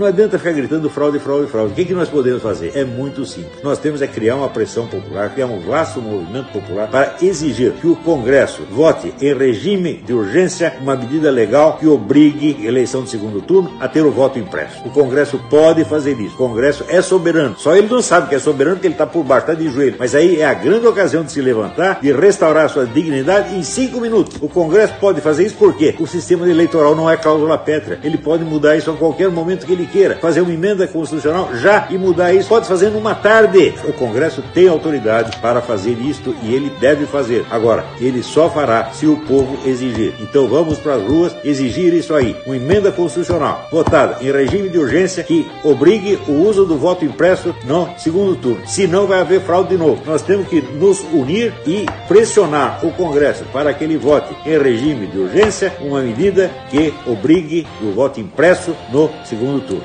Não adianta ficar gritando fraude, fraude, fraude. O que, que nós podemos fazer? É muito simples. Nós temos é criar uma pressão popular, criar um vasto movimento popular para exigir que o Congresso vote em regime de urgência uma medida legal que obrigue eleição de segundo turno a ter o voto impresso. O Congresso pode fazer isso. O Congresso é soberano. Só ele não sabe que é soberano porque ele está por baixo, está de joelho. Mas aí é a grande ocasião de se levantar, de restaurar sua dignidade em cinco minutos. O Congresso pode fazer isso porque o sistema eleitoral não é cláusula pétrea. Ele pode mudar isso a qualquer momento que ele queira fazer uma emenda constitucional já e mudar isso, pode fazer numa tarde. O Congresso tem autoridade para fazer isto e ele deve fazer. Agora, ele só fará se o povo exigir. Então vamos para as ruas exigir isso aí. Uma emenda constitucional votada em regime de urgência que obrigue o uso do voto impresso no segundo turno. Senão vai haver fraude de novo. Nós temos que nos unir e pressionar o Congresso para que ele vote em regime de urgência uma medida que obrigue o voto impresso no segundo turno. Ricardo